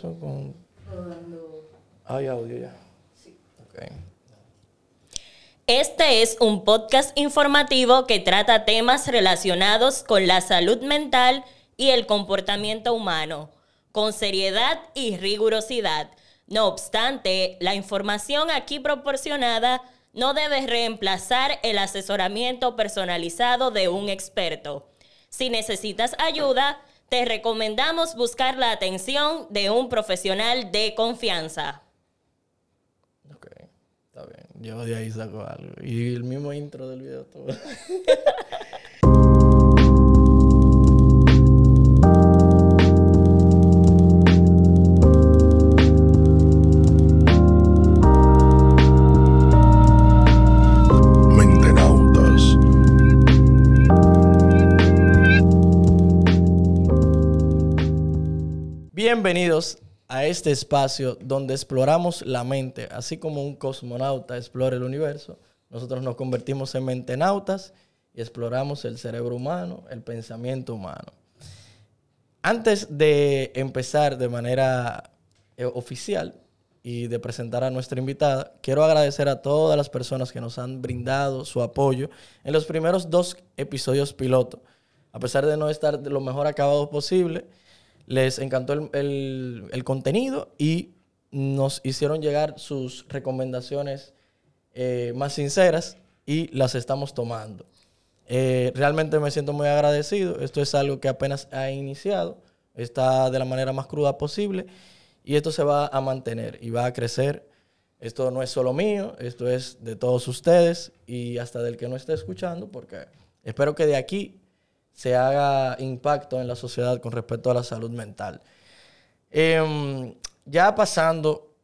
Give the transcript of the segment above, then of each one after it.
Con... Hay audio ya. Sí. Este es un podcast informativo que trata temas relacionados con la salud mental y el comportamiento humano, con seriedad y rigurosidad. No obstante, la información aquí proporcionada no debe reemplazar el asesoramiento personalizado de un experto. Si necesitas ayuda, te recomendamos buscar la atención de un profesional de confianza. Ok, está bien. Yo de ahí saco algo. Y el mismo intro del video todo. Bienvenidos a este espacio donde exploramos la mente, así como un cosmonauta explora el universo. Nosotros nos convertimos en mentenautas y exploramos el cerebro humano, el pensamiento humano. Antes de empezar de manera eh, oficial y de presentar a nuestra invitada, quiero agradecer a todas las personas que nos han brindado su apoyo en los primeros dos episodios piloto. A pesar de no estar de lo mejor acabado posible, les encantó el, contenido y nos hicieron llegar sus recomendaciones eh, más sinceras y las estamos tomando. Eh, realmente me siento muy agradecido. Esto es algo que apenas ha iniciado. Está de la manera más cruda posible y esto se va a mantener y va a crecer. Esto no es solo mío, esto es de todos ustedes y hasta del que no esté escuchando, porque espero que de aquí se haga impacto en la sociedad con respecto a la salud mental. Em, ya pasando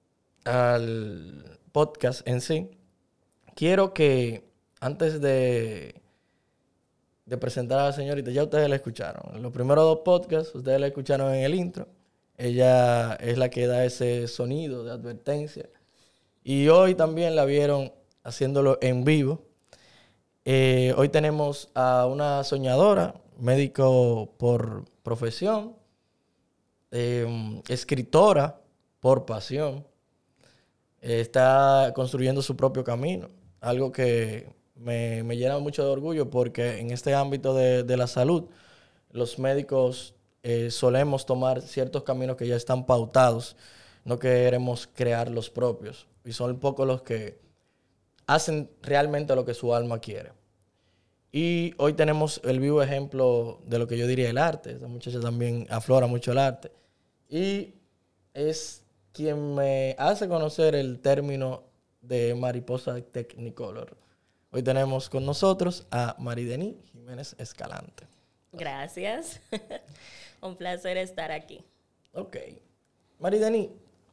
al podcast en sí, quiero que antes de, de presentar a la señorita, ya ustedes la escucharon. Los primeros dos podcasts, ustedes la escucharon en el intro. Ella es la que da ese sonido de advertencia. Y hoy también la vieron haciéndolo en vivo. Eh, hoy tenemos a una soñadora, médico por profesión, em, escritora por pasión, está construyendo su propio camino, algo que me, llena mucho de orgullo porque en este ámbito de, la salud, los médicos eh, solemos tomar ciertos caminos que ya están pautados, no queremos crear los propios, y son un poco los que hacen realmente lo que su alma quiere. Y hoy tenemos el vivo ejemplo de lo que yo diría el arte. Esta muchacha también aflora mucho el arte. Y es quien me hace conocer el término de mariposa technicolor. Hoy tenemos con nosotros a Maridení Jiménez Escalante. Gracias. Un placer estar aquí. Ok. Maridení,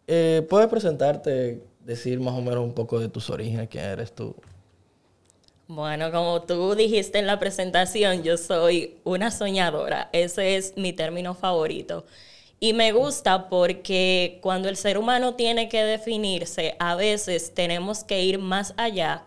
eh, ¿puedes presentarte, decir más o menos un poco de tus orígenes, quién eres tú? Bueno, como tú dijiste en la presentación, yo soy una soñadora. Ese es mi término favorito. Y me gusta porque cuando el ser humano tiene que definirse, a veces tenemos que ir más allá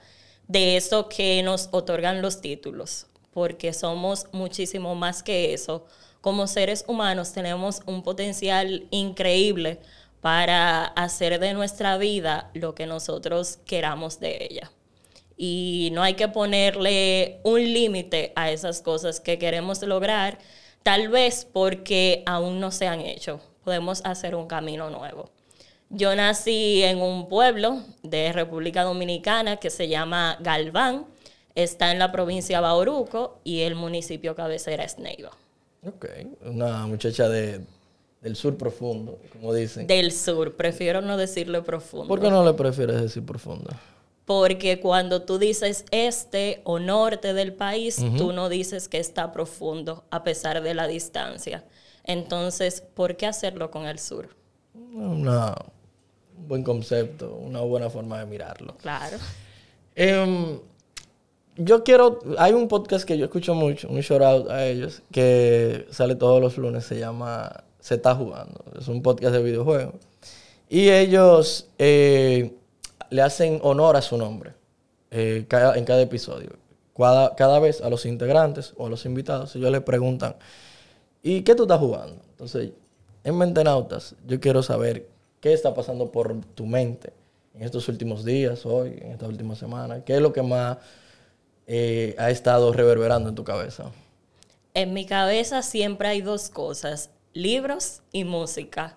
de eso que nos otorgan los títulos, porque somos muchísimo más que eso. Como seres humanos tenemos un potencial increíble para hacer de nuestra vida lo que nosotros queramos de ella y no hay que ponerle un límite a esas cosas que queremos lograr, tal vez porque aún no se han hecho. Podemos hacer un camino nuevo. Yo nací en un pueblo de República Dominicana que se llama Galván, está en la provincia de Bauruco y el municipio cabecera es Neiva. Ok, una muchacha de, del sur profundo, como dicen. Del sur, prefiero no decirle profundo. ¿Por qué no le prefieres decir profundo? porque cuando tú dices este o norte del país, tú no dices que está profundo a pesar de la distancia. Entonces, ¿por qué hacerlo con el sur? un buen concepto, una buena forma de mirarlo. Claro. Em, yo quiero, hay un podcast que yo escucho mucho, un shout out a ellos, que sale todos los lunes, se llama Se está jugando. Es un podcast de videojuegos. Y ellos... Eh, le hacen honor a su nombre eh, en cada episodio. Cada, cada, vez a los integrantes o a los invitados, ellos le preguntan, ¿y qué tú estás jugando? Entonces, en Mentenautas, yo quiero saber qué está pasando por tu mente en estos últimos días, hoy, en esta última semana. ¿Qué es lo que más eh, ha estado reverberando en tu cabeza? En mi cabeza siempre hay dos cosas, libros y música.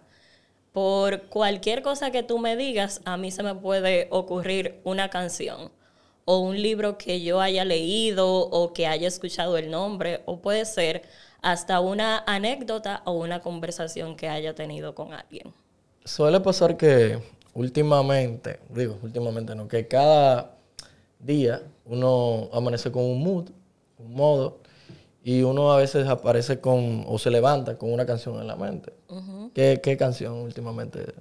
Por cualquier cosa que tú me digas, a mí se me puede ocurrir una canción o un libro que yo haya leído o que haya escuchado el nombre, o puede ser hasta una anécdota o una conversación que haya tenido con alguien. Suele pasar que últimamente, digo, últimamente no, que cada día uno amanece con un mood, un modo, y uno a veces aparece con, o se levanta con una canción en la mente. ¿Qué, ¿Qué, canción últimamente?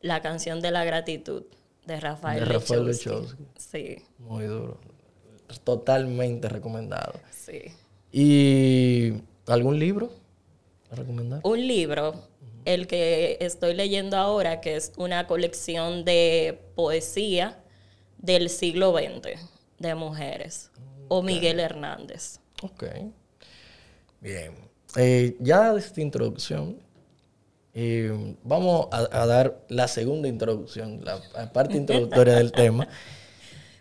La canción de la gratitud de Rafael, de Rafael Lechowski. Sí. Muy duro. Totalmente recomendado. Sí. ¿Y algún libro a recomendar? Un libro, el que estoy leyendo ahora, que es una colección de poesía del siglo XX de mujeres, o Miguel Hernández. Ok. Bien. Eh, ya de esta introducción, eh, vamos a, dar la segunda introducción, la parte introductoria del tema.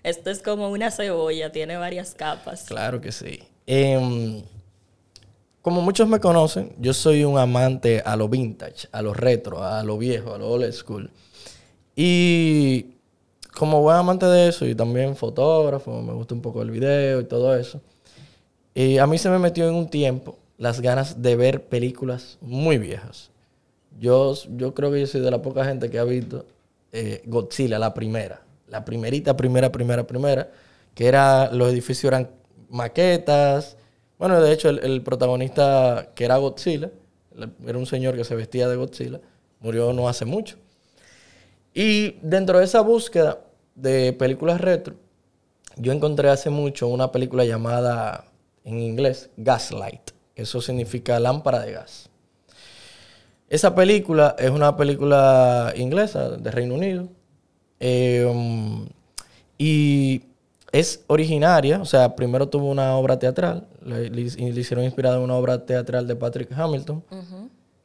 Esto es como una cebolla, tiene varias capas. Claro que sí. Em, como muchos me conocen, yo soy un amante a lo vintage, a lo retro, a lo viejo, a lo old school. Y como buen amante de eso y también fotógrafo, me gusta un poco el video y todo eso. Y a mí se me metió en un tiempo las ganas de ver películas muy viejas. Yo, yo creo que yo soy de la poca gente que ha visto eh, Godzilla, la primera. La primerita, primera, primera, primera. Que era, los edificios eran maquetas. Bueno, de hecho, el, protagonista que era Godzilla, era un señor que se vestía de Godzilla, murió no hace mucho. Y dentro de esa búsqueda de películas retro, yo encontré hace mucho una película llamada, en inglés, Gaslight. Eso significa lámpara de gas. Esa película es una película inglesa de Reino Unido. Eh, y es originaria, o sea, primero tuvo una obra teatral, le, hicieron inspirada en una obra teatral de Patrick Hamilton,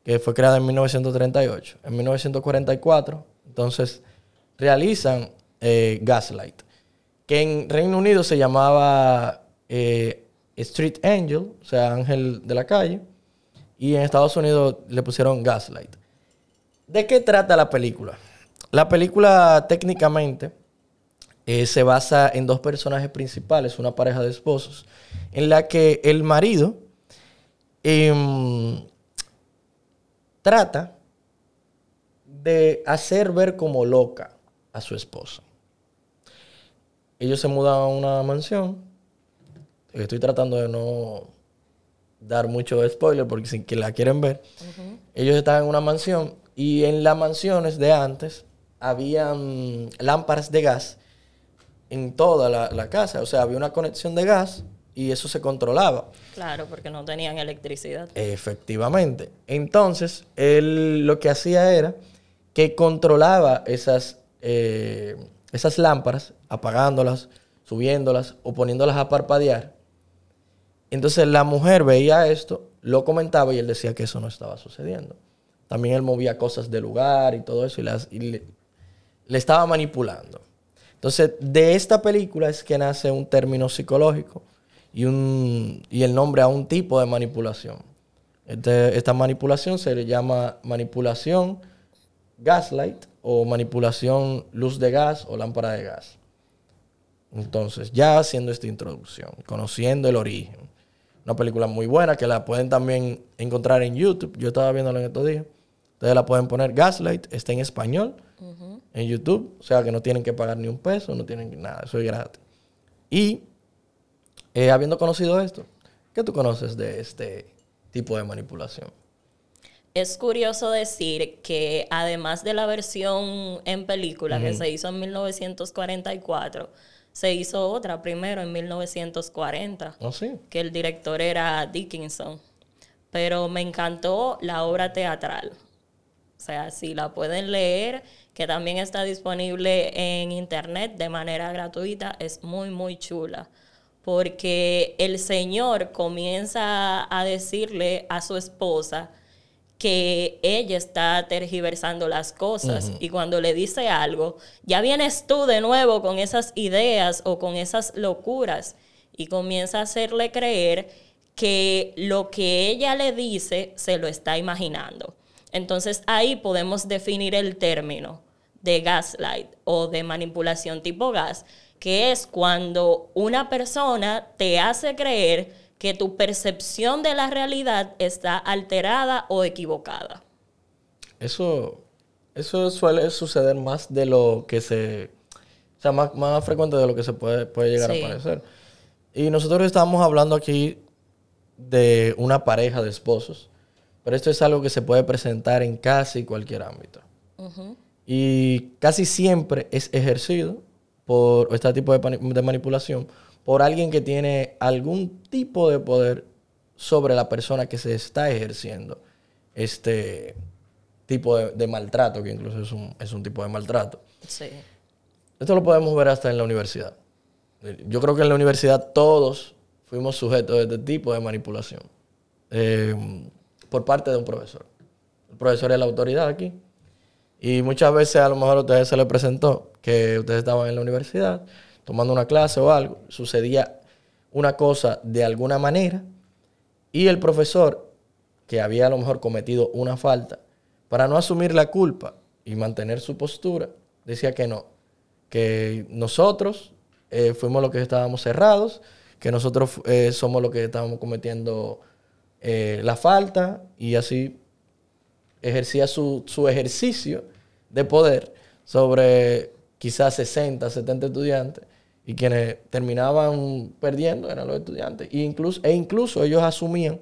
que fue creada en 1938. En 1944, entonces, realizan eh, Gaslight, que en Reino Unido se llamaba eh, Street Angel, o sea, ángel de la calle, y en Estados Unidos le pusieron Gaslight. ¿De qué trata la película? La película técnicamente eh, se basa en dos personajes principales, una pareja de esposos, en la que el marido em, trata de hacer ver como loca a su esposa. Ellos se mudan a una mansión. Estoy tratando de no dar mucho spoiler porque si que la quieren ver. Ellos están en una mansión y en las mansiones de antes habían lámparas de gas en toda la, casa. O sea, había una conexión de gas y eso se controlaba. Claro, porque no tenían electricidad. Efectivamente. Entonces, él lo que hacía era que controlaba esas, eh, esas lámparas, apagándolas, subiéndolas o poniéndolas a parpadear. Entonces la mujer veía esto, lo comentaba y él decía que eso no estaba sucediendo. También él movía cosas del lugar y todo eso y, le estaba manipulando. Entonces, de esta película es que nace un término psicológico y el nombre a un tipo de manipulación. Este, esta manipulación se le llama manipulación gaslight o manipulación luz de gas o lámpara de gas. Entonces, ya haciendo esta introducción, conociendo el origen. Una película muy buena que la pueden también encontrar en YouTube. Yo estaba viéndola en estos días. Ustedes la pueden poner Gaslight, está en español en YouTube. O sea que no tienen que pagar ni un peso, no tienen nada, eso es gratis. Y eh, habiendo conocido esto, ¿qué tú conoces de este tipo de manipulación? Es curioso decir que además de la versión en película que se hizo en 1944, se hizo otra primero en 1940, ¿Oh, sí? que el director era Dickinson. Pero me encantó la obra teatral. O sea, si la pueden leer, que también está disponible en internet de manera gratuita, es muy, muy chula. Porque el Señor comienza a decirle a su esposa que ella está tergiversando las cosas y cuando le dice algo, ya vienes tú de nuevo con esas ideas o con esas locuras y comienza a hacerle creer que lo que ella le dice se lo está imaginando. Entonces ahí podemos definir el término de gaslight o de manipulación tipo gas, que es cuando una persona te hace creer que tu percepción de la realidad está alterada o equivocada. Eso, eso suele suceder más de lo que se... O sea, más, más frecuente de lo que se puede, puede llegar a parecer. Y nosotros estamos hablando aquí de una pareja de esposos, pero esto es algo que se puede presentar en casi cualquier ámbito. Y casi siempre es ejercido por este tipo de, de manipulación por alguien que tiene algún tipo de poder sobre la persona que se está ejerciendo este tipo de, maltrato, que incluso es un, es un, tipo de maltrato. Sí. Esto lo podemos ver hasta en la universidad. Yo creo que en la universidad todos fuimos sujetos de este tipo de manipulación eh, por parte de un profesor. El profesor es la autoridad aquí. Y muchas veces a lo mejor a ustedes se les presentó que ustedes estaban en la universidad tomando una clase o algo, sucedía una cosa de alguna manera y el profesor, que había a lo mejor cometido una falta, para no asumir la culpa y mantener su postura, decía que no, que nosotros eh, fuimos los que estábamos cerrados, que nosotros eh, somos los que estábamos cometiendo eh, la falta y así ejercía su, su ejercicio de poder sobre quizás 60, 70 estudiantes y quienes terminaban perdiendo eran los estudiantes. E incluso, e incluso ellos asumían,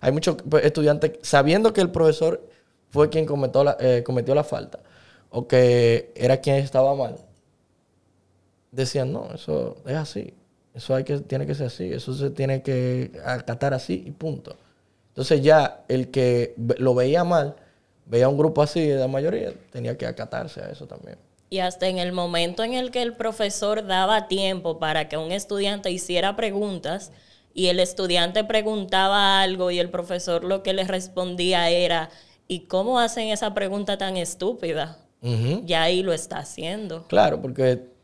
hay muchos estudiantes, sabiendo que el profesor fue quien cometió la, eh, cometió la falta, o que era quien estaba mal, decían, no, eso es así, eso hay que, tiene que ser así, eso se tiene que acatar así y punto. Entonces ya el que lo veía mal, veía un grupo así de la mayoría, tenía que acatarse a eso también. Y hasta en el momento en el que el profesor daba tiempo para que un estudiante hiciera preguntas y el estudiante preguntaba algo y el profesor lo que le respondía era, ¿y cómo hacen esa pregunta tan estúpida? Ya ahí lo está haciendo. Claro, porque...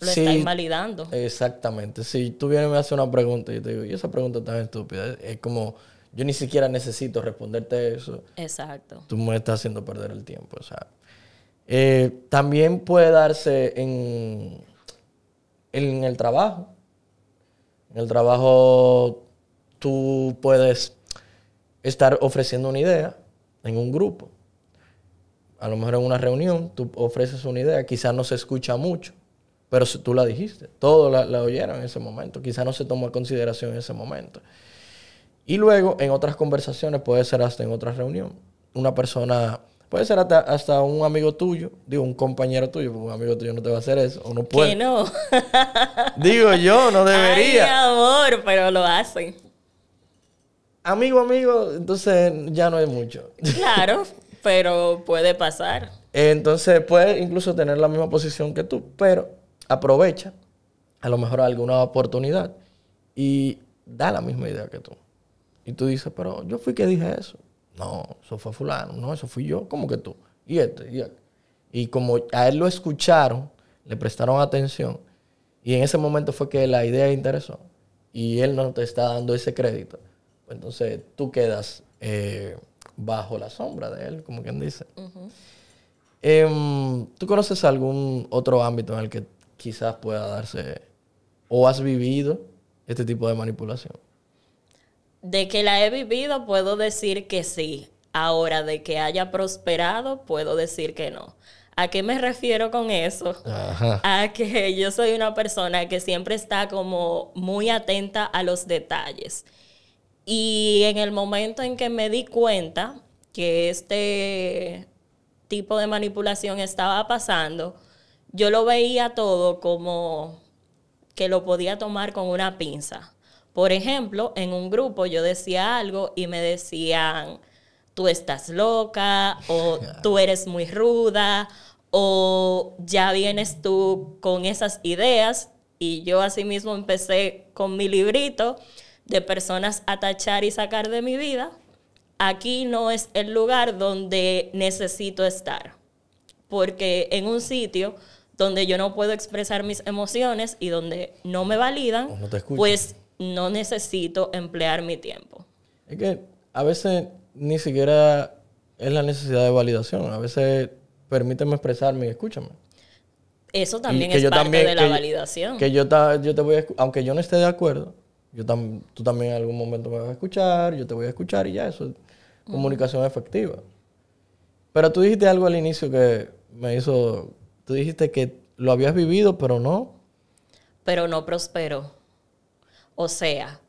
Lo está invalidando. Exactamente. Si tú vienes y me haces una pregunta y yo te digo, ¿y esa pregunta tan estúpida? Es como, yo ni siquiera necesito responderte eso. Exacto. Tú me estás haciendo perder el tiempo. O sea, eh, también puede darse en, en el trabajo. En el trabajo tú puedes estar ofreciendo una idea en un grupo. A lo mejor en una reunión tú ofreces una idea, quizás no se escucha mucho, pero tú la dijiste, todos la, la, oyeron en ese momento, quizás no se tomó en consideración en ese momento. Y luego en otras conversaciones, puede ser hasta en otra reunión, una persona Puede ser hasta, un amigo tuyo, digo, un compañero tuyo, porque un amigo tuyo no te va a hacer eso, o no puede. Que no. digo yo, no debería. Ay, amor, pero lo hacen. Amigo, amigo, entonces ya no hay mucho. Claro, pero puede pasar. Entonces puede incluso tener la misma posición que tú, pero aprovecha a lo mejor alguna oportunidad y da la misma idea que tú. Y tú dices, pero yo fui que dije eso. No, eso fue fulano, no, eso fui yo, ¿cómo que tú? Y este, y este. Y como a él lo escucharon, le prestaron atención, y en ese momento fue que la idea interesó, y él no te está dando ese crédito, pues entonces tú quedas eh, bajo la sombra de él, como quien dice. Em, ¿Tú conoces algún otro ámbito en el que quizás pueda darse o has vivido este tipo de manipulación? De que la he vivido, puedo decir que sí. Ahora, de que haya prosperado, puedo decir que no. ¿A qué me refiero con eso? A que yo soy una persona que siempre está como muy atenta a los detalles. Y en el momento en que me di cuenta que este tipo de manipulación estaba pasando, yo lo veía todo como que lo podía tomar con una pinza. Por ejemplo, en un grupo yo decía algo y me decían, tú estás loca o tú eres muy ruda o ya vienes tú con esas ideas y yo asimismo empecé con mi librito de personas a tachar y sacar de mi vida aquí no es el lugar donde necesito estar. Porque en un sitio donde yo no puedo expresar mis emociones y donde no me validan, pues no necesito emplear mi tiempo. Es que a veces ni siquiera es la necesidad de validación. A veces permíteme expresarme y escúchame. Eso también es parte de la validación. Que yo, yo te voy a, aunque yo no esté de acuerdo, yo tú también en algún momento me vas a escuchar, yo te voy a escuchar y ya, eso es comunicación efectiva. Pero tú dijiste algo al inicio que me hizo, tú dijiste que lo habías vivido, pero no. Pero no prosperó. O sea,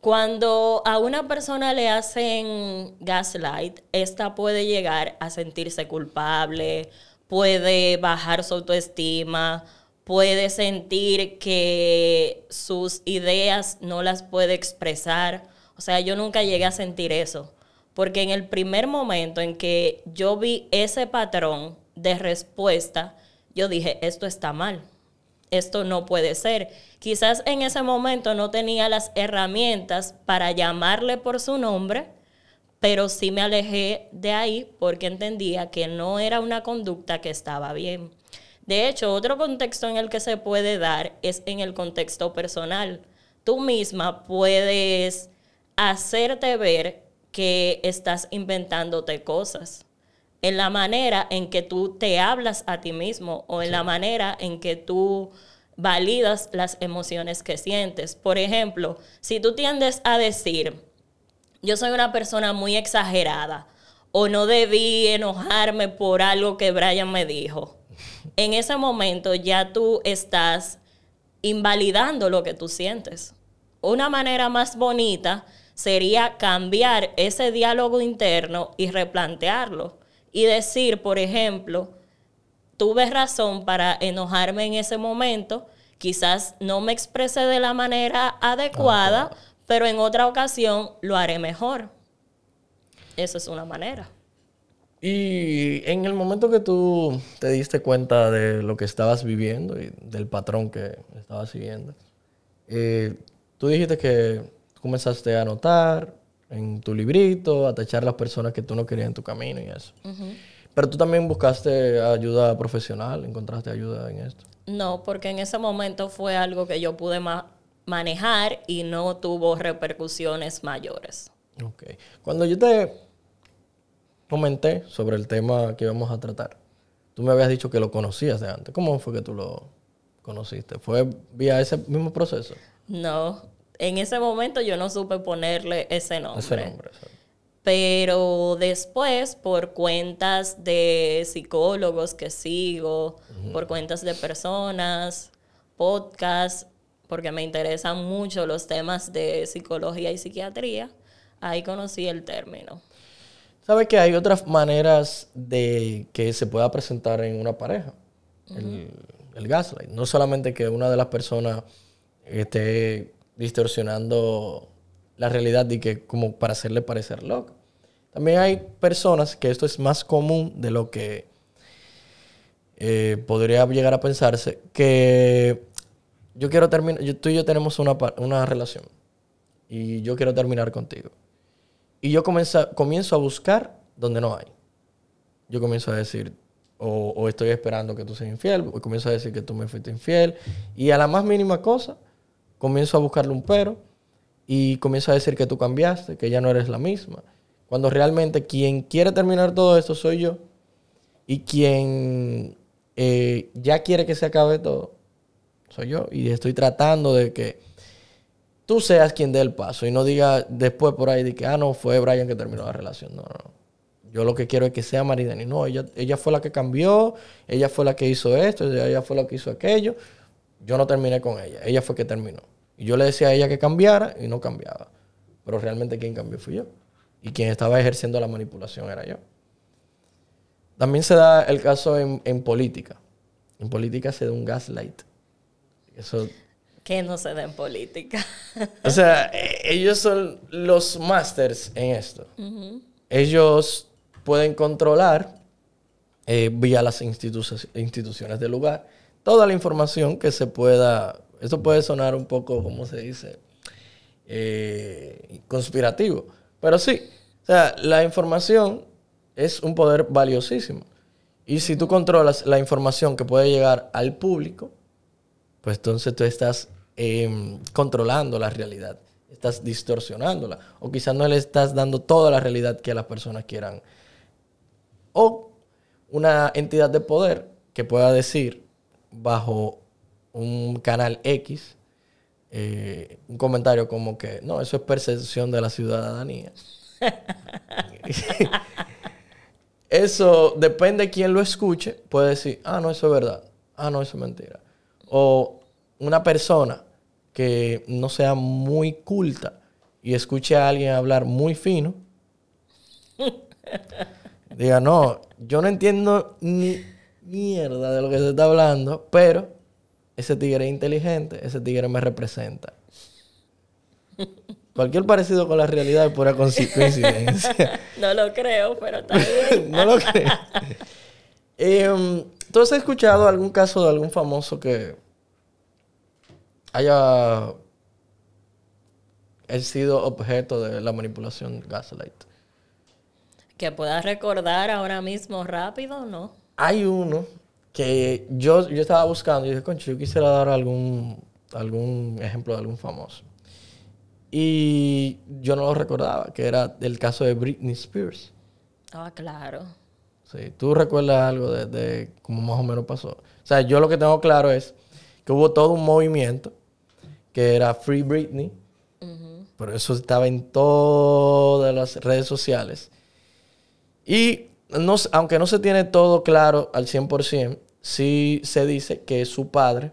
cuando a una persona le hacen gaslight, esta puede llegar a sentirse culpable, puede bajar su autoestima, puede sentir que sus ideas no las puede expresar. O sea, yo nunca llegué a sentir eso, porque en el primer momento en que yo vi ese patrón de respuesta, yo dije, esto está mal esto no puede ser. Quizás en ese momento no tenía las herramientas para llamarle por su nombre, pero sí me alejé de ahí porque entendía que no era una conducta que estaba bien. De hecho, otro contexto en el que se puede dar es en el contexto personal. Tú misma puedes hacerte ver que estás inventándote cosas en la manera en que tú te hablas a ti mismo o en la manera en que tú validas las emociones que sientes. Por ejemplo, si tú tiendes a decir, yo soy una persona muy exagerada o no debí enojarme por algo que Brian me dijo, en ese momento ya tú estás invalidando lo que tú sientes. Una manera más bonita sería cambiar ese diálogo interno y replantearlo y decir, por ejemplo, tuve razón para enojarme en ese momento, quizás no me expresé de la manera adecuada, pero en otra ocasión lo haré mejor. Esa es una manera. Y en el momento que tú te diste cuenta de lo que estabas viviendo y del patrón que estabas siguiendo, eh, tú dijiste que comenzaste a anotar, en tu librito, a tachar las personas que tú no querías en tu camino y eso. Pero tú también buscaste ayuda profesional, encontraste ayuda en esto. No, porque en ese momento fue algo que yo pude manejar y no tuvo repercusiones mayores. Ok. Cuando yo te comenté sobre el tema que íbamos a tratar, tú me habías dicho que lo conocías de antes. ¿Cómo fue que tú lo conociste? ¿Fue vía ese mismo proceso? No, en ese momento yo no supe ponerle ese nombre. Ese nombre, Pero después, por cuentas de psicólogos que sigo, por cuentas de personas, podcasts, porque me interesan mucho los temas de psicología y psiquiatría, ahí conocí el término. ¿Sabe que hay otras maneras de que se pueda presentar en una pareja? el, el gaslight. No solamente que una de las personas esté distorsionando la realidad y que como para hacerle parecer loco. También hay personas que esto es más común de lo que eh, podría llegar a pensarse, que yo quiero terminar, tú y yo tenemos una, una relación y yo quiero terminar contigo. Y yo comienzo, a buscar donde no hay. Yo comienzo a decir, o, o, estoy esperando que tú seas infiel, o comienzo a decir que tú me fuiste infiel, y a la más mínima cosa, comienzo a buscarle un pero y comienzo a decir que tú cambiaste, que ya no eres la misma. Cuando realmente quien quiere terminar todo esto soy yo y quien eh, ya quiere que se acabe todo soy yo. Y estoy tratando de que tú seas quien dé el paso y no diga después por ahí de que, ah, no, fue Brian que terminó la relación. No, no. Yo lo que quiero es que sea Maridani. No, ella, ella fue la que cambió, ella fue la que hizo esto, ella fue la que hizo aquello. Yo no terminé con ella, ella fue que terminó. Y yo le decía a ella que cambiara y no cambiaba. Pero realmente quien cambió fui yo. Y quien estaba ejerciendo la manipulación era yo. También se da el caso en, política. En política se da un gaslight. Eso... ¿Qué no se da en política? o sea, e, ellos son los masters en esto. Ellos pueden controlar eh, vía las instituciones del lugar toda la información que se pueda, esto puede sonar un poco, ¿cómo se dice? Eh, conspirativo, pero sí, sea, la información es un poder valiosísimo. Y si tú controlas la información que puede llegar al público, pues entonces tú estás em, controlando la realidad, estás distorsionándola, o quizás no le estás dando toda la realidad que las personas quieran. O una entidad de poder que pueda decir bajo un canal X eh, un comentario como que no, eso es percepción de la ciudadanía. eso depende de quién lo escuche, puede decir, ah, no, eso es verdad, ah, no, eso es mentira. O una persona que no sea muy culta y escuche a alguien hablar muy fino, diga, no, yo no entiendo ni mierda de lo que se está hablando, pero ese tigre es inteligente, ese tigre me representa. Cualquier parecido con la realidad es pura coincidencia. no lo creo, pero también. no lo creo. Em, ¿Tú has escuchado algún caso de algún famoso que haya sido objeto de la manipulación gaslight? Que puedas recordar ahora mismo rápido, ¿no? Hay uno que yo, yo estaba buscando y dije, concho, yo quisiera dar algún, algún ejemplo de algún famoso. Y yo no lo recordaba, que era el caso de Britney Spears. Ah, claro. Sí, ¿tú recuerdas algo de, de, cómo más o menos pasó? O sea, yo lo que tengo claro es que hubo todo un movimiento que era Free Britney, pero eso estaba en todas las redes sociales. Y no, aunque no se tiene todo claro al 100%, sí se dice que su padre,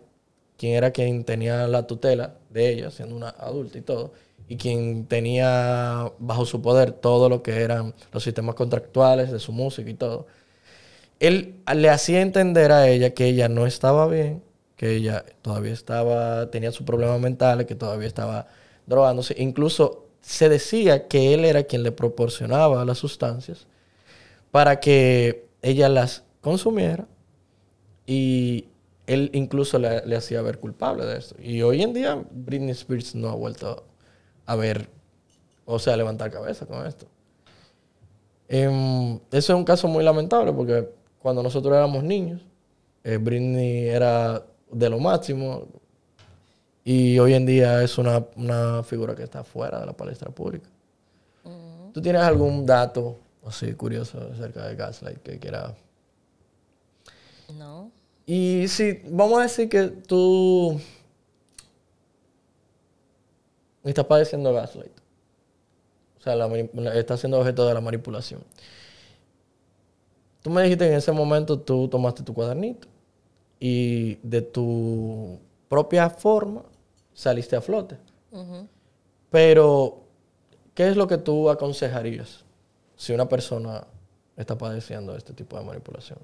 quien era quien tenía la tutela de ella, siendo una adulta y todo, y quien tenía bajo su poder todo lo que eran los sistemas contractuales de su música y todo, él le hacía entender a ella que ella no estaba bien, que ella todavía estaba, tenía sus problemas mentales, que todavía estaba drogándose. Incluso se decía que él era quien le proporcionaba las sustancias para que ella las consumiera y él incluso le, hacía ver culpable de esto. Y hoy en día Britney Spears no ha vuelto a ver, o sea, a levantar cabeza con esto. Em, eso es un caso muy lamentable porque cuando nosotros éramos niños, eh, Britney era de lo máximo y hoy en día es una, figura que está fuera de la palestra pública. ¿Tú tienes algún dato así curioso acerca de Gaslight que quiera. No. Y si vamos a decir que tú estás padeciendo Gaslight. O sea, estás siendo objeto de la manipulación. Tú me dijiste que en ese momento tú tomaste tu cuadernito y de tu propia forma saliste a flote. Pero, ¿qué es lo que tú aconsejarías? Si una persona está padeciendo este tipo de manipulación?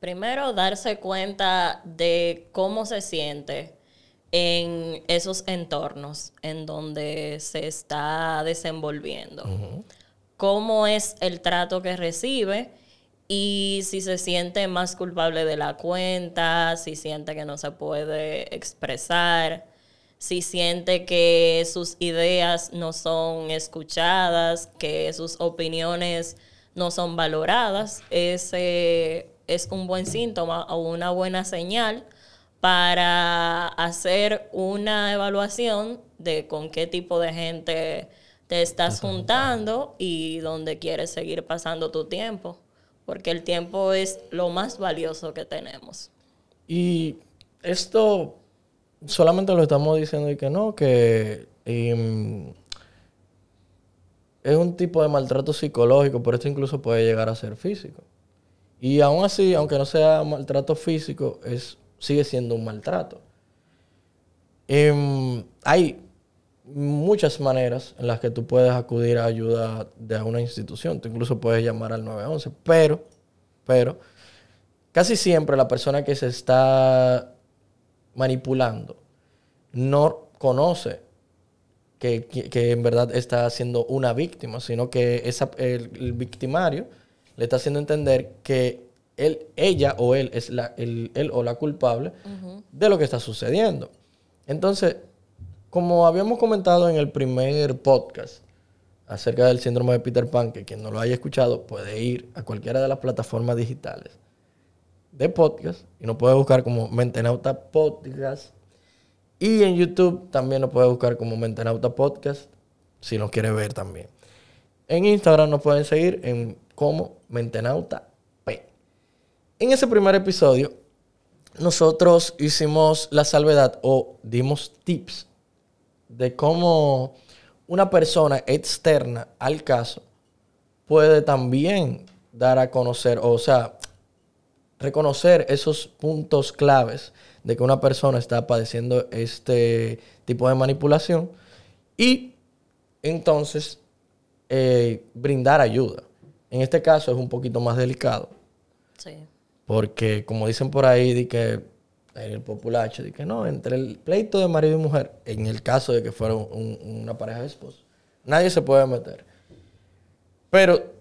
Primero, darse cuenta de cómo se siente en esos entornos en donde se está desenvolviendo. Cómo es el trato que recibe y si se siente más culpable de la cuenta, si siente que no se puede expresar si siente que sus ideas no son escuchadas, que sus opiniones no son valoradas, ese es un buen síntoma o una buena señal para hacer una evaluación de con qué tipo de gente te estás juntando y dónde quieres seguir pasando tu tiempo, porque el tiempo es lo más valioso que tenemos. Y esto solamente lo estamos diciendo y que no, que em, es un tipo de maltrato psicológico, pero esto incluso puede llegar a ser físico. Y aún así, aunque no sea maltrato físico, es, sigue siendo un maltrato. Em, hay muchas maneras en las que tú puedes acudir a ayuda de una institución. Tú incluso puedes llamar al 911, pero, pero, casi siempre la persona que se está manipulando no conoce que, en verdad está siendo una víctima, sino que esa, el, victimario le está haciendo entender que él, ella o él es la, el, él o la culpable de lo que está sucediendo. Entonces, como habíamos comentado en el primer podcast acerca del síndrome de Peter Pan, que quien no lo haya escuchado puede ir a cualquiera de las plataformas digitales de podcast y nos puede buscar como Mentenauta Podcast. Y en YouTube también nos puede buscar como Mentenauta Podcast si nos quiere ver también. En Instagram nos pueden seguir en como Mentenauta P. En ese primer episodio, nosotros hicimos la salvedad o dimos tips de cómo una persona externa al caso puede también dar a conocer, o sea, reconocer esos puntos claves de que una persona está padeciendo este tipo de manipulación y entonces eh, brindar ayuda. En este caso es un poquito más delicado. Sí. Porque como dicen por ahí, de que en el populacho, de que no, entre el pleito de marido y mujer, en el caso de que fuera una pareja de esposos, nadie se puede meter. Pero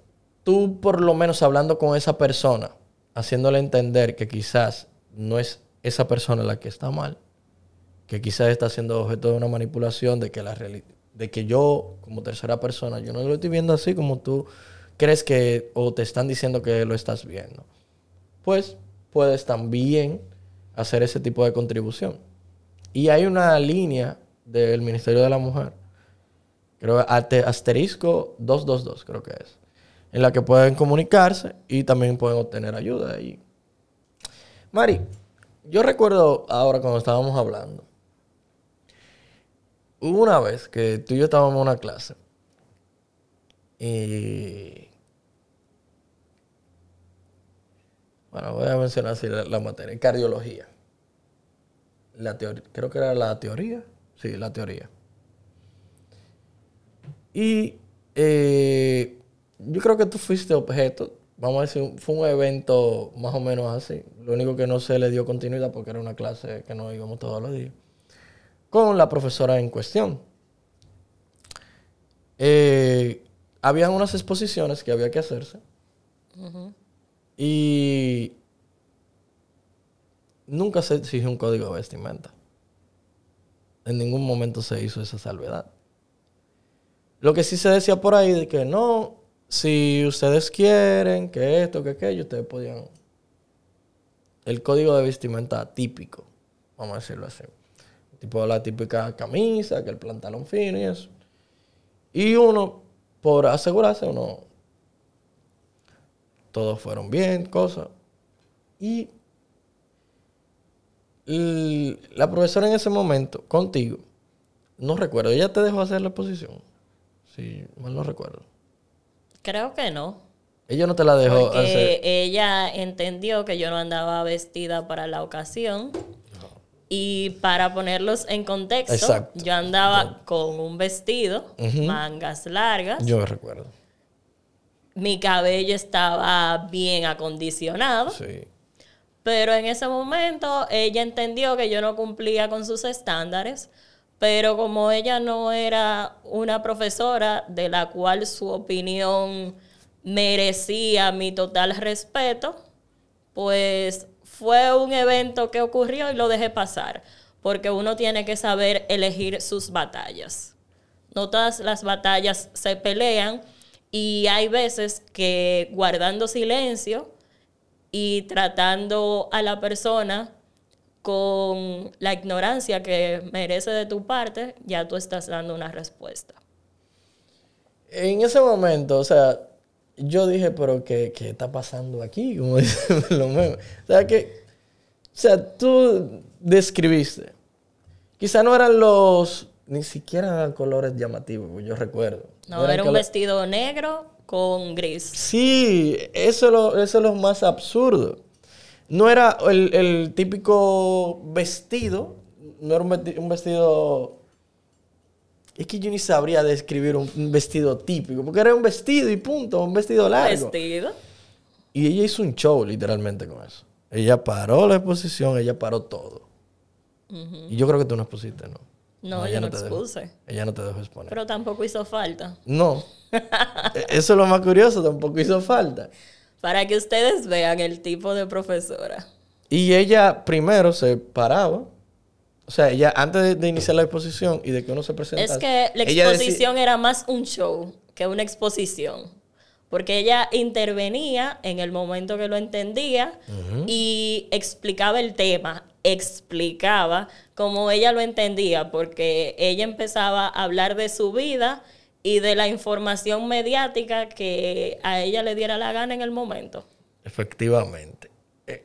tú por lo menos hablando con esa persona, haciéndole entender que quizás no es esa persona la que está mal, que quizás está siendo objeto de una manipulación, de que, la de que yo, como tercera persona, yo no lo estoy viendo así como tú crees que, o te están diciendo que lo estás viendo. Pues puedes también hacer ese tipo de contribución. Y hay una línea del Ministerio de la Mujer, creo asterisco 222, creo que es en la que pueden comunicarse y también pueden obtener ayuda. Y... Mari, yo recuerdo ahora cuando estábamos hablando, hubo una vez que tú y yo estábamos en una clase y... Bueno, voy a mencionar así la, materia, cardiología. La teoría, creo que era la teoría. Sí, la teoría. Y eh, yo creo que tú fuiste objeto. Vamos a decir, fue un evento más o menos así. Lo único que no se le dio continuidad porque era una clase que no íbamos todos los días. Con la profesora en cuestión. Eh, habían unas exposiciones que había que hacerse. Y nunca se exigió un código de vestimenta. En ningún momento se hizo esa salvedad. Lo que sí se decía por ahí de que no, si ustedes quieren que esto, que aquello, ustedes podían. El código de vestimenta típico, vamos a decirlo así. Tipo la típica camisa, que el pantalón fino y eso. Y uno, por asegurarse, uno. Todos fueron bien, cosas. Y la profesora en ese momento, contigo, no recuerdo, ella te dejó hacer la exposición. Si mal no recuerdo. Creo que no. Ella no te la dejó Porque ella entendió que yo no andaba vestida para la ocasión. Y para ponerlos en contexto, yo andaba con un vestido, mangas largas. Yo recuerdo. Mi cabello estaba bien acondicionado. Sí. Pero en ese momento ella entendió que yo no cumplía con sus estándares pero como ella no era una profesora de la cual su opinión merecía mi total respeto, pues fue un evento que ocurrió y lo dejé pasar, porque uno tiene que saber elegir sus batallas. No todas las batallas se pelean y hay veces que guardando silencio y tratando a la persona con la ignorancia que merece de tu parte, ya tú estás dando una respuesta. En ese momento, o sea, yo dije, pero ¿qué, qué está pasando aquí? Como dicen los memes. O sea, que, o sea, tú describiste. Quizá no eran los, ni siquiera colores llamativos, yo recuerdo. No, era un vestido negro con gris. Sí, eso eso es lo más absurdo no era el, típico vestido, no era un vestido, Es que yo ni sabría describir un, vestido típico, porque era un vestido y punto, un vestido largo. ¿Vestido? Y ella hizo un show literalmente con eso. Ella paró la exposición, ella paró todo. Y yo creo que tú no expusiste, ¿no? No, ella no, te expuse. ella no te dejó exponer. Pero tampoco hizo falta. No. E, eso es lo más curioso, tampoco hizo falta para que ustedes vean el tipo de profesora. Y ella primero se paraba. O sea, ella antes de, iniciar la exposición y de que uno se presentara. Es que la exposición era más un show. que una exposición. Porque ella intervenía en el momento que lo entendía y explicaba el tema, explicaba como ella lo entendía, porque ella empezaba a hablar de su vida y de la información mediática que a ella le diera la gana en el momento. Efectivamente. Eh,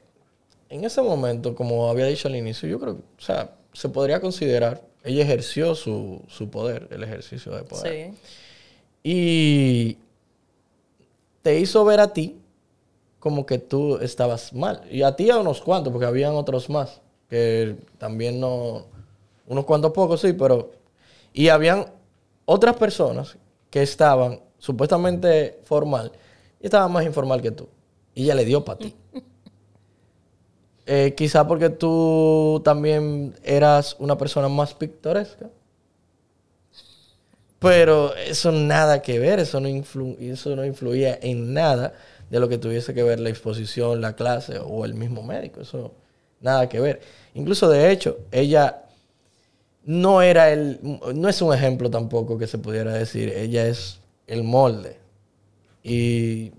en ese momento, como había dicho al inicio, yo creo que, o sea, se podría considerar, ella ejerció su, su poder, el ejercicio de poder. Sí. Y te hizo ver a ti como que tú estabas mal. Y a ti a unos cuantos, porque habían otros más, que también no, unos cuantos pocos, sí, pero... Y habían otras personas que estaban supuestamente formal y estaban más informal que tú. Y ella le dio para ti. Eh, quizá porque tú también eras una persona más pictoresca. Pero eso nada que ver, eso no, eso no influía en nada de lo que tuviese que ver la exposición, la clase o el mismo médico. Eso nada que ver. Incluso de hecho, ella no era el, no es un ejemplo tampoco que se pudiera decir, ella es el molde. Y,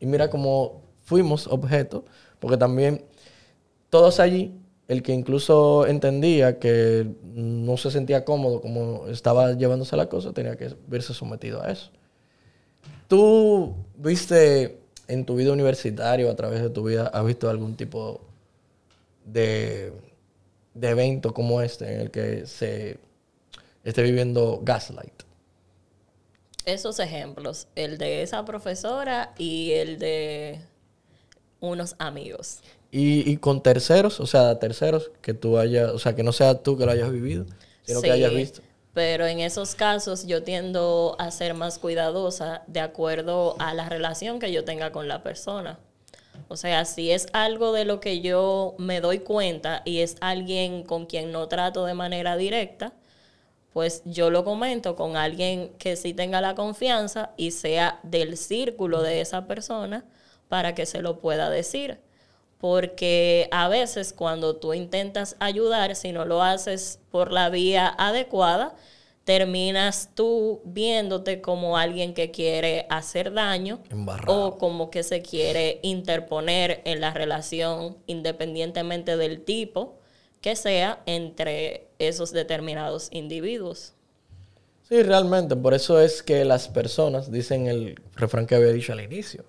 y mira cómo fuimos objeto, porque también todos allí el que incluso entendía que no se sentía cómodo como estaba llevándose la cosa, tenía que verse sometido a eso. ¿Tú viste en tu vida universitaria, a través de tu vida, has visto algún tipo de, de evento como este en el que se esté viviendo gaslight? Esos ejemplos, el de esa profesora y el de unos amigos. Y, con terceros, o sea, terceros, que tú hayas, o sea, que no sea tú que lo hayas vivido, sino que hayas visto. Pero en esos casos yo tiendo a ser más cuidadosa de acuerdo a la relación que yo tenga con la persona. O sea, si es algo de lo que yo me doy cuenta y es alguien con quien no trato de manera directa, pues yo lo comento con alguien que sí tenga la confianza y sea del círculo de esa persona para que se lo pueda decir. Porque a veces cuando tú intentas ayudar, si no lo haces por la vía adecuada, terminas tú viéndote como alguien que quiere hacer daño o como que se quiere interponer en la relación independientemente del tipo que sea entre esos determinados individuos. Sí, realmente, por eso es que las personas dicen el refrán que había dicho al inicio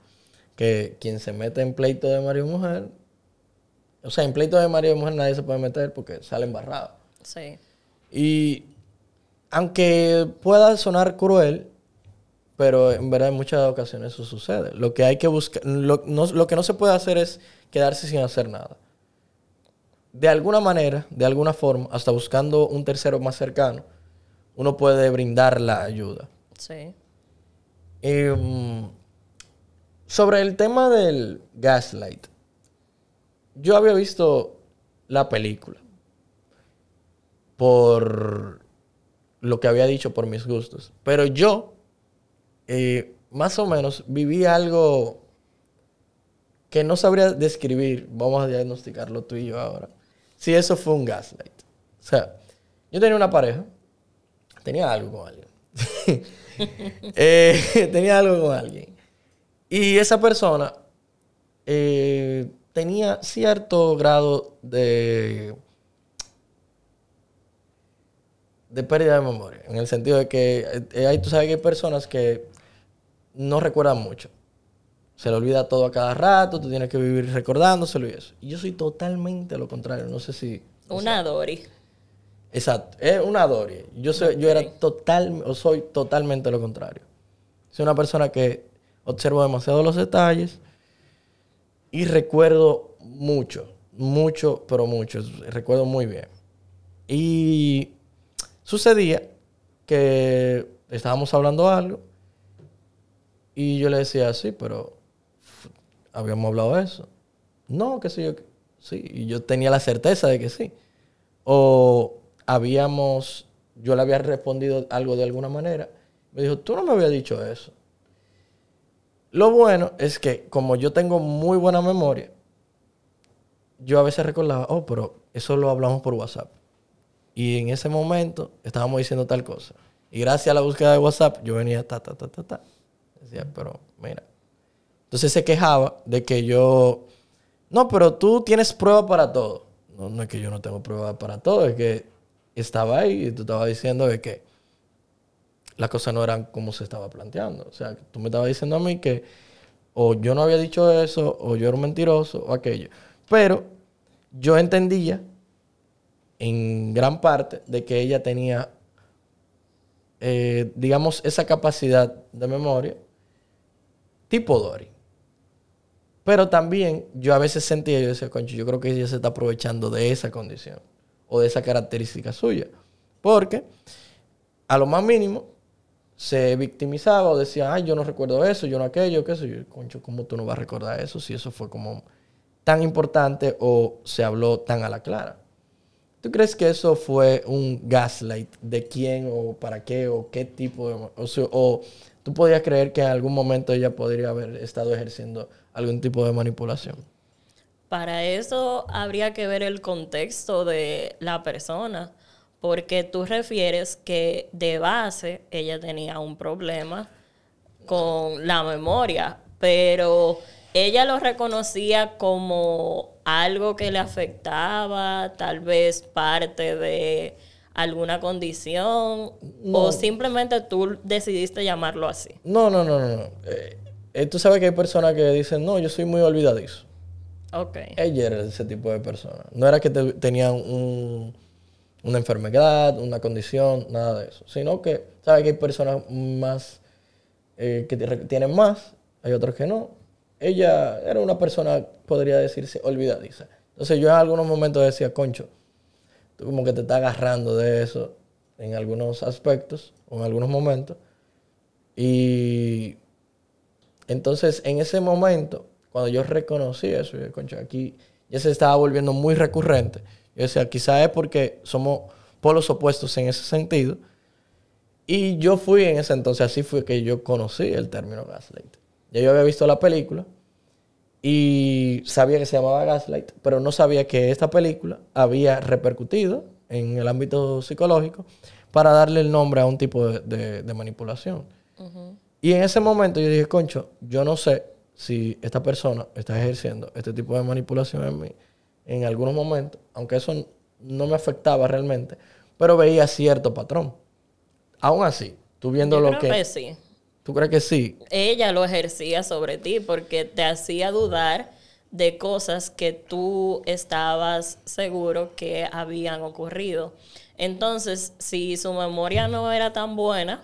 que quien se mete en pleito de marido y mujer, o sea, en pleito de marido y mujer nadie se puede meter porque sale embarrado. Sí. Y aunque pueda sonar cruel, pero en verdad en muchas ocasiones eso sucede. Lo que hay que buscar, lo, lo que no se puede hacer es quedarse sin hacer nada. De alguna manera, de alguna forma, hasta buscando un tercero más cercano, uno puede brindar la ayuda. Sí. Mm, sobre el tema del gaslight, yo había visto la película por lo que había dicho, por mis gustos, pero yo eh, más o menos viví algo que no sabría describir, vamos a diagnosticarlo tú y yo ahora, si eso fue un gaslight. O sea, yo tenía una pareja, tenía algo con alguien. Eh, tenía algo con alguien. Y esa persona eh, tenía cierto grado de, de pérdida de memoria. En el sentido de que eh, hay, tú sabes que hay personas que no recuerdan mucho. Se le olvida todo a cada rato, tú tienes que vivir recordándoselo y eso. Y yo soy totalmente lo contrario. No sé si. Una Dori. Exacto, es una Dori. Yo, soy, yo era total, o soy totalmente lo contrario. Soy una persona que observo demasiado los detalles y recuerdo mucho, mucho, pero mucho. Recuerdo muy bien. Y sucedía que estábamos hablando algo y yo le decía, sí, pero habíamos hablado eso. No, que sí, yo, sí. Y yo tenía la certeza de que sí. O habíamos, yo le había respondido algo de alguna manera. Me dijo, tú no me habías dicho eso. Lo bueno es que como yo tengo muy buena memoria, yo a veces recordaba, oh, pero eso lo hablamos por WhatsApp. Y en ese momento estábamos diciendo tal cosa. Y gracias a la búsqueda de WhatsApp, yo venía ta, ta, ta, ta, ta. Decía, pero mira. Entonces se quejaba de que yo, no, pero tú tienes prueba para todo. No, no es que yo no tengo prueba para todo, es que estaba ahí y tú estabas diciendo de que las cosas no eran como se estaba planteando. O sea, tú me estabas diciendo a mí que o yo no había dicho eso, o yo era un mentiroso, o aquello. Pero yo entendía en gran parte de que ella tenía, eh, digamos, esa capacidad de memoria tipo Dory. Pero también yo a veces sentía, yo decía, concho, yo creo que ella se está aprovechando de esa condición o de esa característica suya. Porque a lo más mínimo se victimizaba o decía, ay, yo no recuerdo eso, yo no aquello, qué sé yo. Concho, ¿cómo tú no vas a recordar eso si eso fue como tan importante o se habló tan a la clara? ¿Tú crees que eso fue un gaslight? ¿De quién o para qué o qué tipo de... O, o tú podías creer que en algún momento ella podría haber estado ejerciendo algún tipo de manipulación? Para eso habría que ver el contexto de la persona, porque tú refieres que de base ella tenía un problema con la memoria, pero ella lo reconocía como algo que le afectaba, tal vez parte de alguna condición, o simplemente tú decidiste llamarlo así. No, no, no, no. Eh, eh, tú sabes que hay personas que dicen, no, yo soy muy olvidadizo. Ok. Ella era ese tipo de persona. No era que tenía una enfermedad, una condición, nada de eso. Sino que, ¿sabes que hay personas más eh, que tienen más, hay otros que no. Ella era una persona, podría decirse, olvidadiza. Entonces yo en algunos momentos decía, concho, tú como que te estás agarrando de eso en algunos aspectos o en algunos momentos. Y entonces en ese momento cuando yo reconocí eso, yo, concha, aquí ya se estaba volviendo muy recurrente. Yo decía, quizá es porque somos polos opuestos en ese sentido. Y yo fui en ese entonces, así fue que yo conocí el término gaslight. Ya yo había visto la película y sabía que se llamaba Gaslight, pero no sabía que esta película había repercutido en el ámbito psicológico para darle el nombre a un tipo de, manipulación. Y en ese momento yo dije, concho, yo no sé si esta persona está ejerciendo este tipo de manipulación en mí en algunos momentos, aunque eso no me afectaba realmente, pero veía cierto patrón. Aún así, tú viendo lo que... sí. ¿Tú crees que sí? Ella lo ejercía sobre ti porque te hacía dudar de cosas que tú estabas seguro que habían ocurrido. Entonces, si su memoria no era tan buena,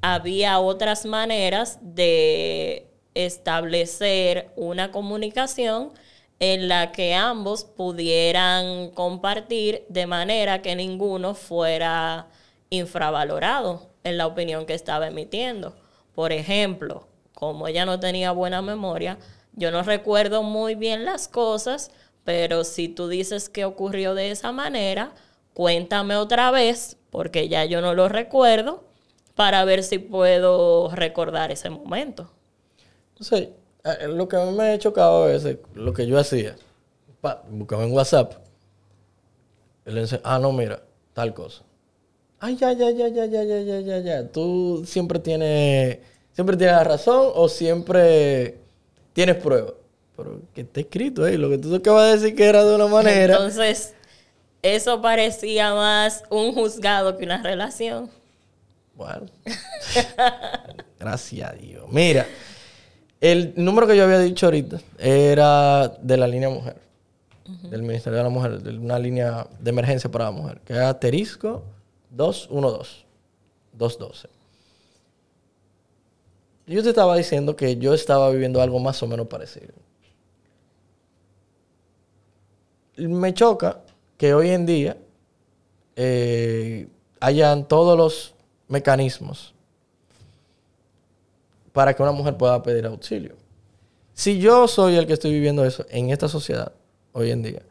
había otras maneras de establecer una comunicación en la que ambos pudieran compartir de manera que ninguno fuera infravalorado en la opinión que estaba emitiendo. Por ejemplo, como ella no tenía buena memoria, yo no recuerdo muy bien las cosas, pero si tú dices que ocurrió de esa manera, cuéntame otra vez, porque ya yo no lo recuerdo, para ver si puedo recordar ese momento. Entonces, lo que me ha chocado a veces, lo que yo hacía, buscaba en WhatsApp, y le ah, no, mira, tal cosa. Ay, ya, ya, ya, ya, ya, ya, ya, ya, ya. Tú siempre tienes, siempre tienes la razón o siempre tienes pruebas. Pero que está escrito ahí, lo que tú acabas de decir que era de una manera. Entonces, eso parecía más un juzgado que una relación. Bueno. Gracias a Dios. Mira. El número que yo había dicho ahorita era de la línea mujer, del Ministerio de la Mujer, de una línea de emergencia para la mujer, que era asterisco 212, 212. Yo te estaba diciendo que yo estaba viviendo algo más o menos parecido. Me choca que hoy en día eh, hayan todos los mecanismos para que una mujer pueda pedir auxilio. Si yo soy el que estoy viviendo eso en esta sociedad hoy en día,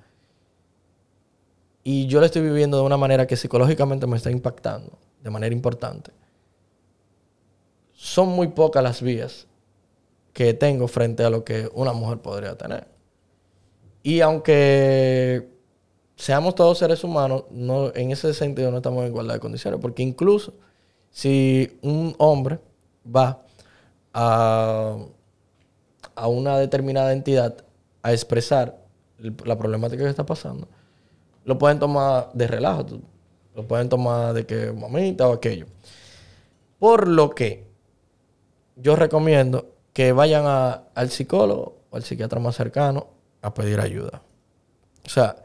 y yo lo estoy viviendo de una manera que psicológicamente me está impactando de manera importante, son muy pocas las vías que tengo frente a lo que una mujer podría tener. Y aunque seamos todos seres humanos, no, en ese sentido no estamos en igualdad de condiciones, porque incluso Si un hombre va a, a una determinada entidad a expresar la problemática que está pasando, lo pueden tomar de relajo, lo pueden tomar de que mamita o aquello. Por lo que yo recomiendo que vayan al psicólogo o al psiquiatra más cercano a pedir ayuda. O sea,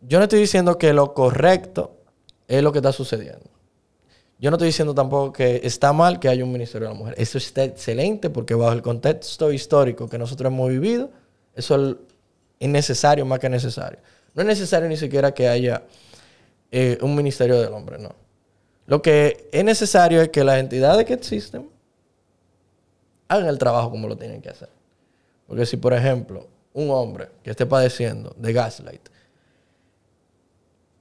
yo no estoy diciendo que lo correcto es lo que está sucediendo. Yo no estoy diciendo tampoco que está mal que haya un Ministerio de la Mujer. Eso está excelente porque bajo el contexto histórico que nosotros hemos vivido, eso es necesario más que necesario. No es necesario ni siquiera que haya eh, un Ministerio del Hombre, no. Lo que es necesario es que las entidades que existen hagan el trabajo como lo tienen que hacer. Porque si, por ejemplo, un hombre que esté padeciendo de gaslight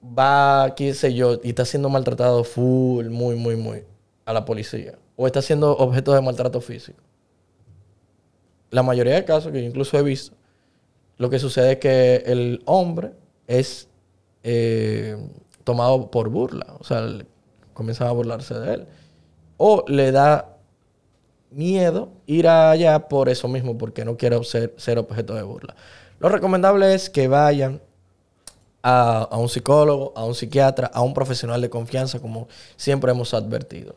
va, qué sé yo, y está siendo maltratado full, muy, muy, muy, a la policía, o está siendo objeto de maltrato físico, la mayoría de casos que yo incluso he visto, lo que sucede es que el hombre es eh, tomado por burla, o sea, comienzan a burlarse de él, o le da miedo ir allá por eso mismo, porque no quiere ser, ser objeto de burla. Lo recomendable es que vayan a, un psicólogo, a un psiquiatra, a un profesional de confianza, como siempre hemos advertido.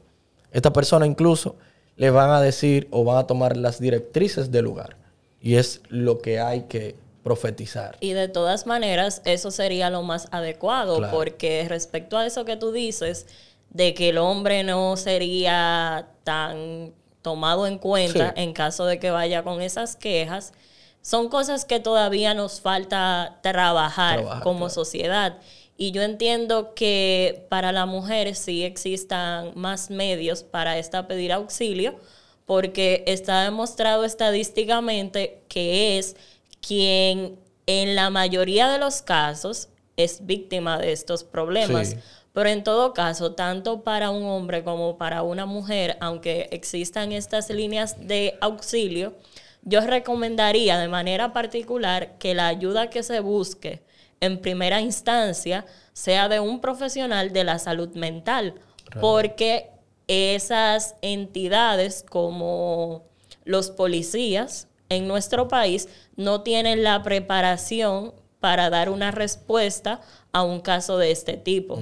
Esta persona incluso le van a decir o van a tomar las directrices del lugar. Y es lo que hay que profetizar. Y de todas maneras, eso sería lo más adecuado, porque respecto a eso que tú dices, de que el hombre no sería tan tomado en cuenta en caso de que vaya con esas quejas, son cosas que todavía nos falta trabajar, como sociedad. Y yo entiendo que para la mujer sí existan más medios para esta pedir auxilio, porque está demostrado estadísticamente que es quien en la mayoría de los casos es víctima de estos problemas. Pero en todo caso, tanto para un hombre como para una mujer, aunque existan estas líneas de auxilio, yo recomendaría de manera particular que la ayuda que se busque en primera instancia sea de un profesional de la salud mental, porque esas entidades como los policías en nuestro país no tienen la preparación para dar una respuesta a un caso de este tipo.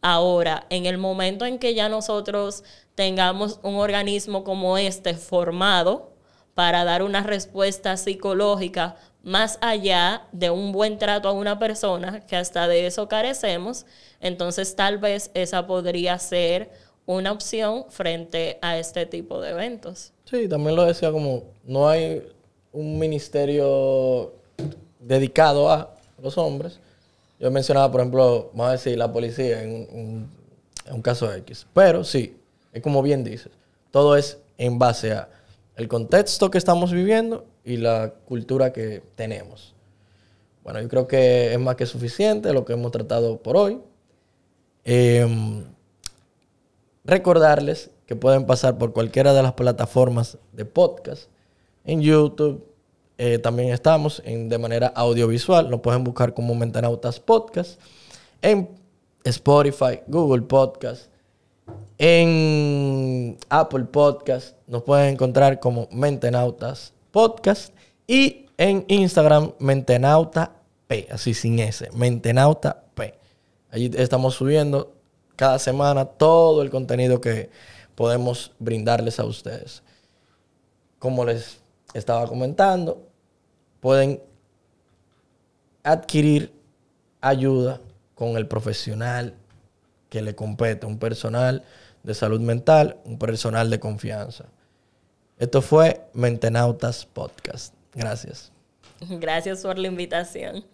Ahora, en el momento en que ya nosotros tengamos un organismo como este formado para dar una respuesta psicológica más allá de un buen trato a una persona, que hasta de eso carecemos, entonces tal vez esa podría ser una opción frente a este tipo de eventos. Sí, también lo decía como, no hay un ministerio dedicado a los hombres, yo mencionaba, por ejemplo, vamos a decir, la policía en un, caso X. Pero sí, es como bien dices, todo es en base a el contexto que estamos viviendo y la cultura que tenemos. Bueno, yo creo que es más que suficiente lo que hemos tratado por hoy. Em, recordarles que pueden pasar por cualquiera de las plataformas de podcast, en YouTube, eh, también estamos de manera audiovisual. Nos pueden buscar como Mentenautas Podcast. En Spotify, Google Podcast. En Apple Podcast. Nos pueden encontrar como Mentenautas Podcast. Y en Instagram, Mentenauta P. Así sin S. Mentenauta P. Allí estamos subiendo cada semana todo el contenido que podemos brindarles a ustedes. Como les estaba comentando, pueden adquirir ayuda con el profesional que le compete, un personal de salud mental, un personal de confianza. Esto fue Mentenautas Podcast. Gracias. Gracias por la invitación.